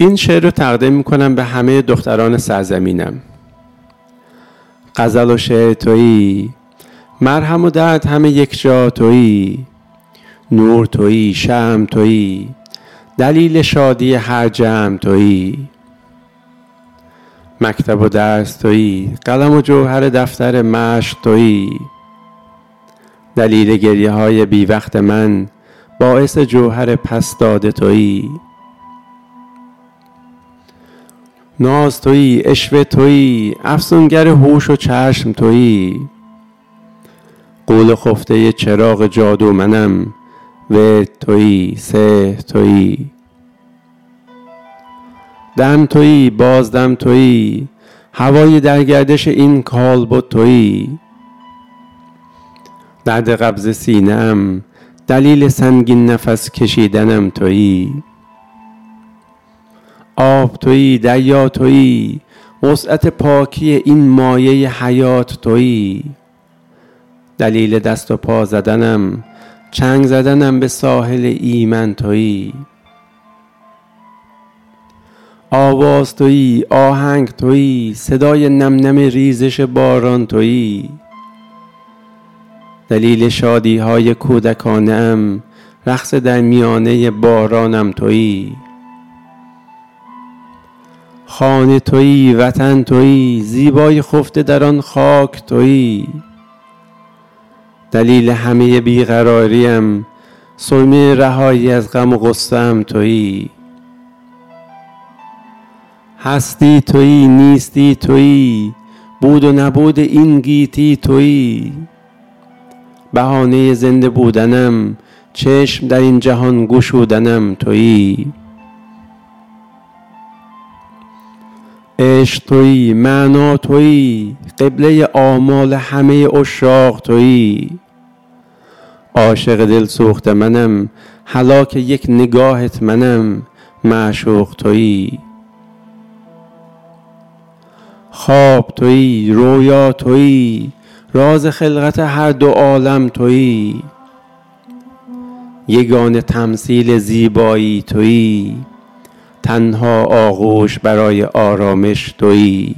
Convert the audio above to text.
این شعر رو تقدیم می‌کنم به همه دختران سرزمینم. غزل و شعر تویی مرهم و درد همه یک جا تویی نور تویی شم تویی دلیل شادی هر جمع تویی. مکتب و درس تویی قلم و جوهر دفتر مشق تویی. دلیل گریه های بی وقت من باعث جوهر پس داده تویی. ناز تویی اشوه تویی افسونگر هوش و چشم تویی. قول خفته چراغ جادو منم و تویی سه تویی. دم تویی بازدم تویی هوای در گردش این کالبد تویی. درد قبض سینم دلیل سنگین نفس کشیدنم تویی. آب تویی دریا تویی وسعت پاکی این مایه حیات تویی. دلیل دست و پا زدنم چنگ زدنم به ساحل ایمن تویی. آواز تویی آهنگ تویی صدای نم ریزش باران تویی. دلیل شادی های کودکانم رقص در میانه بارانم تویی. خانه تویی وطن تویی زیبای خفته در آن خاک تویی. دلیل همه بیقراریم سرمه رهایی از غم و غصه تویی. هستی تویی نیستی تویی بود و نبود این گیتی تویی. بهانه زنده بودنم چشم در این جهان گشودنم تویی. عشق تویی معنا تویی قبله آمال همه اشاق تویی. عاشق دل سوخت منم هلاک یک نگاهت منم معشوق تویی. خواب تویی رویا تویی راز خلقت هر دو عالم تویی. یگان تمثیل زیبایی تویی. تنها آغوش برای آرامش تویی.